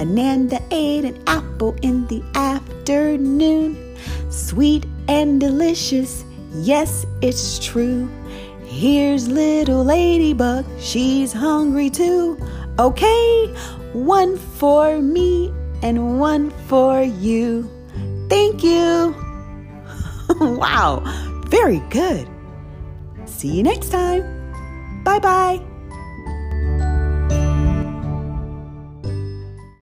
Ananda ate an apple in the afternoon. Sweet and delicious, yes, it's true. Here's little ladybug, she's hungry too. Okay, one for me and one for you. Thank you. wow, very good. See you next time. Bye bye.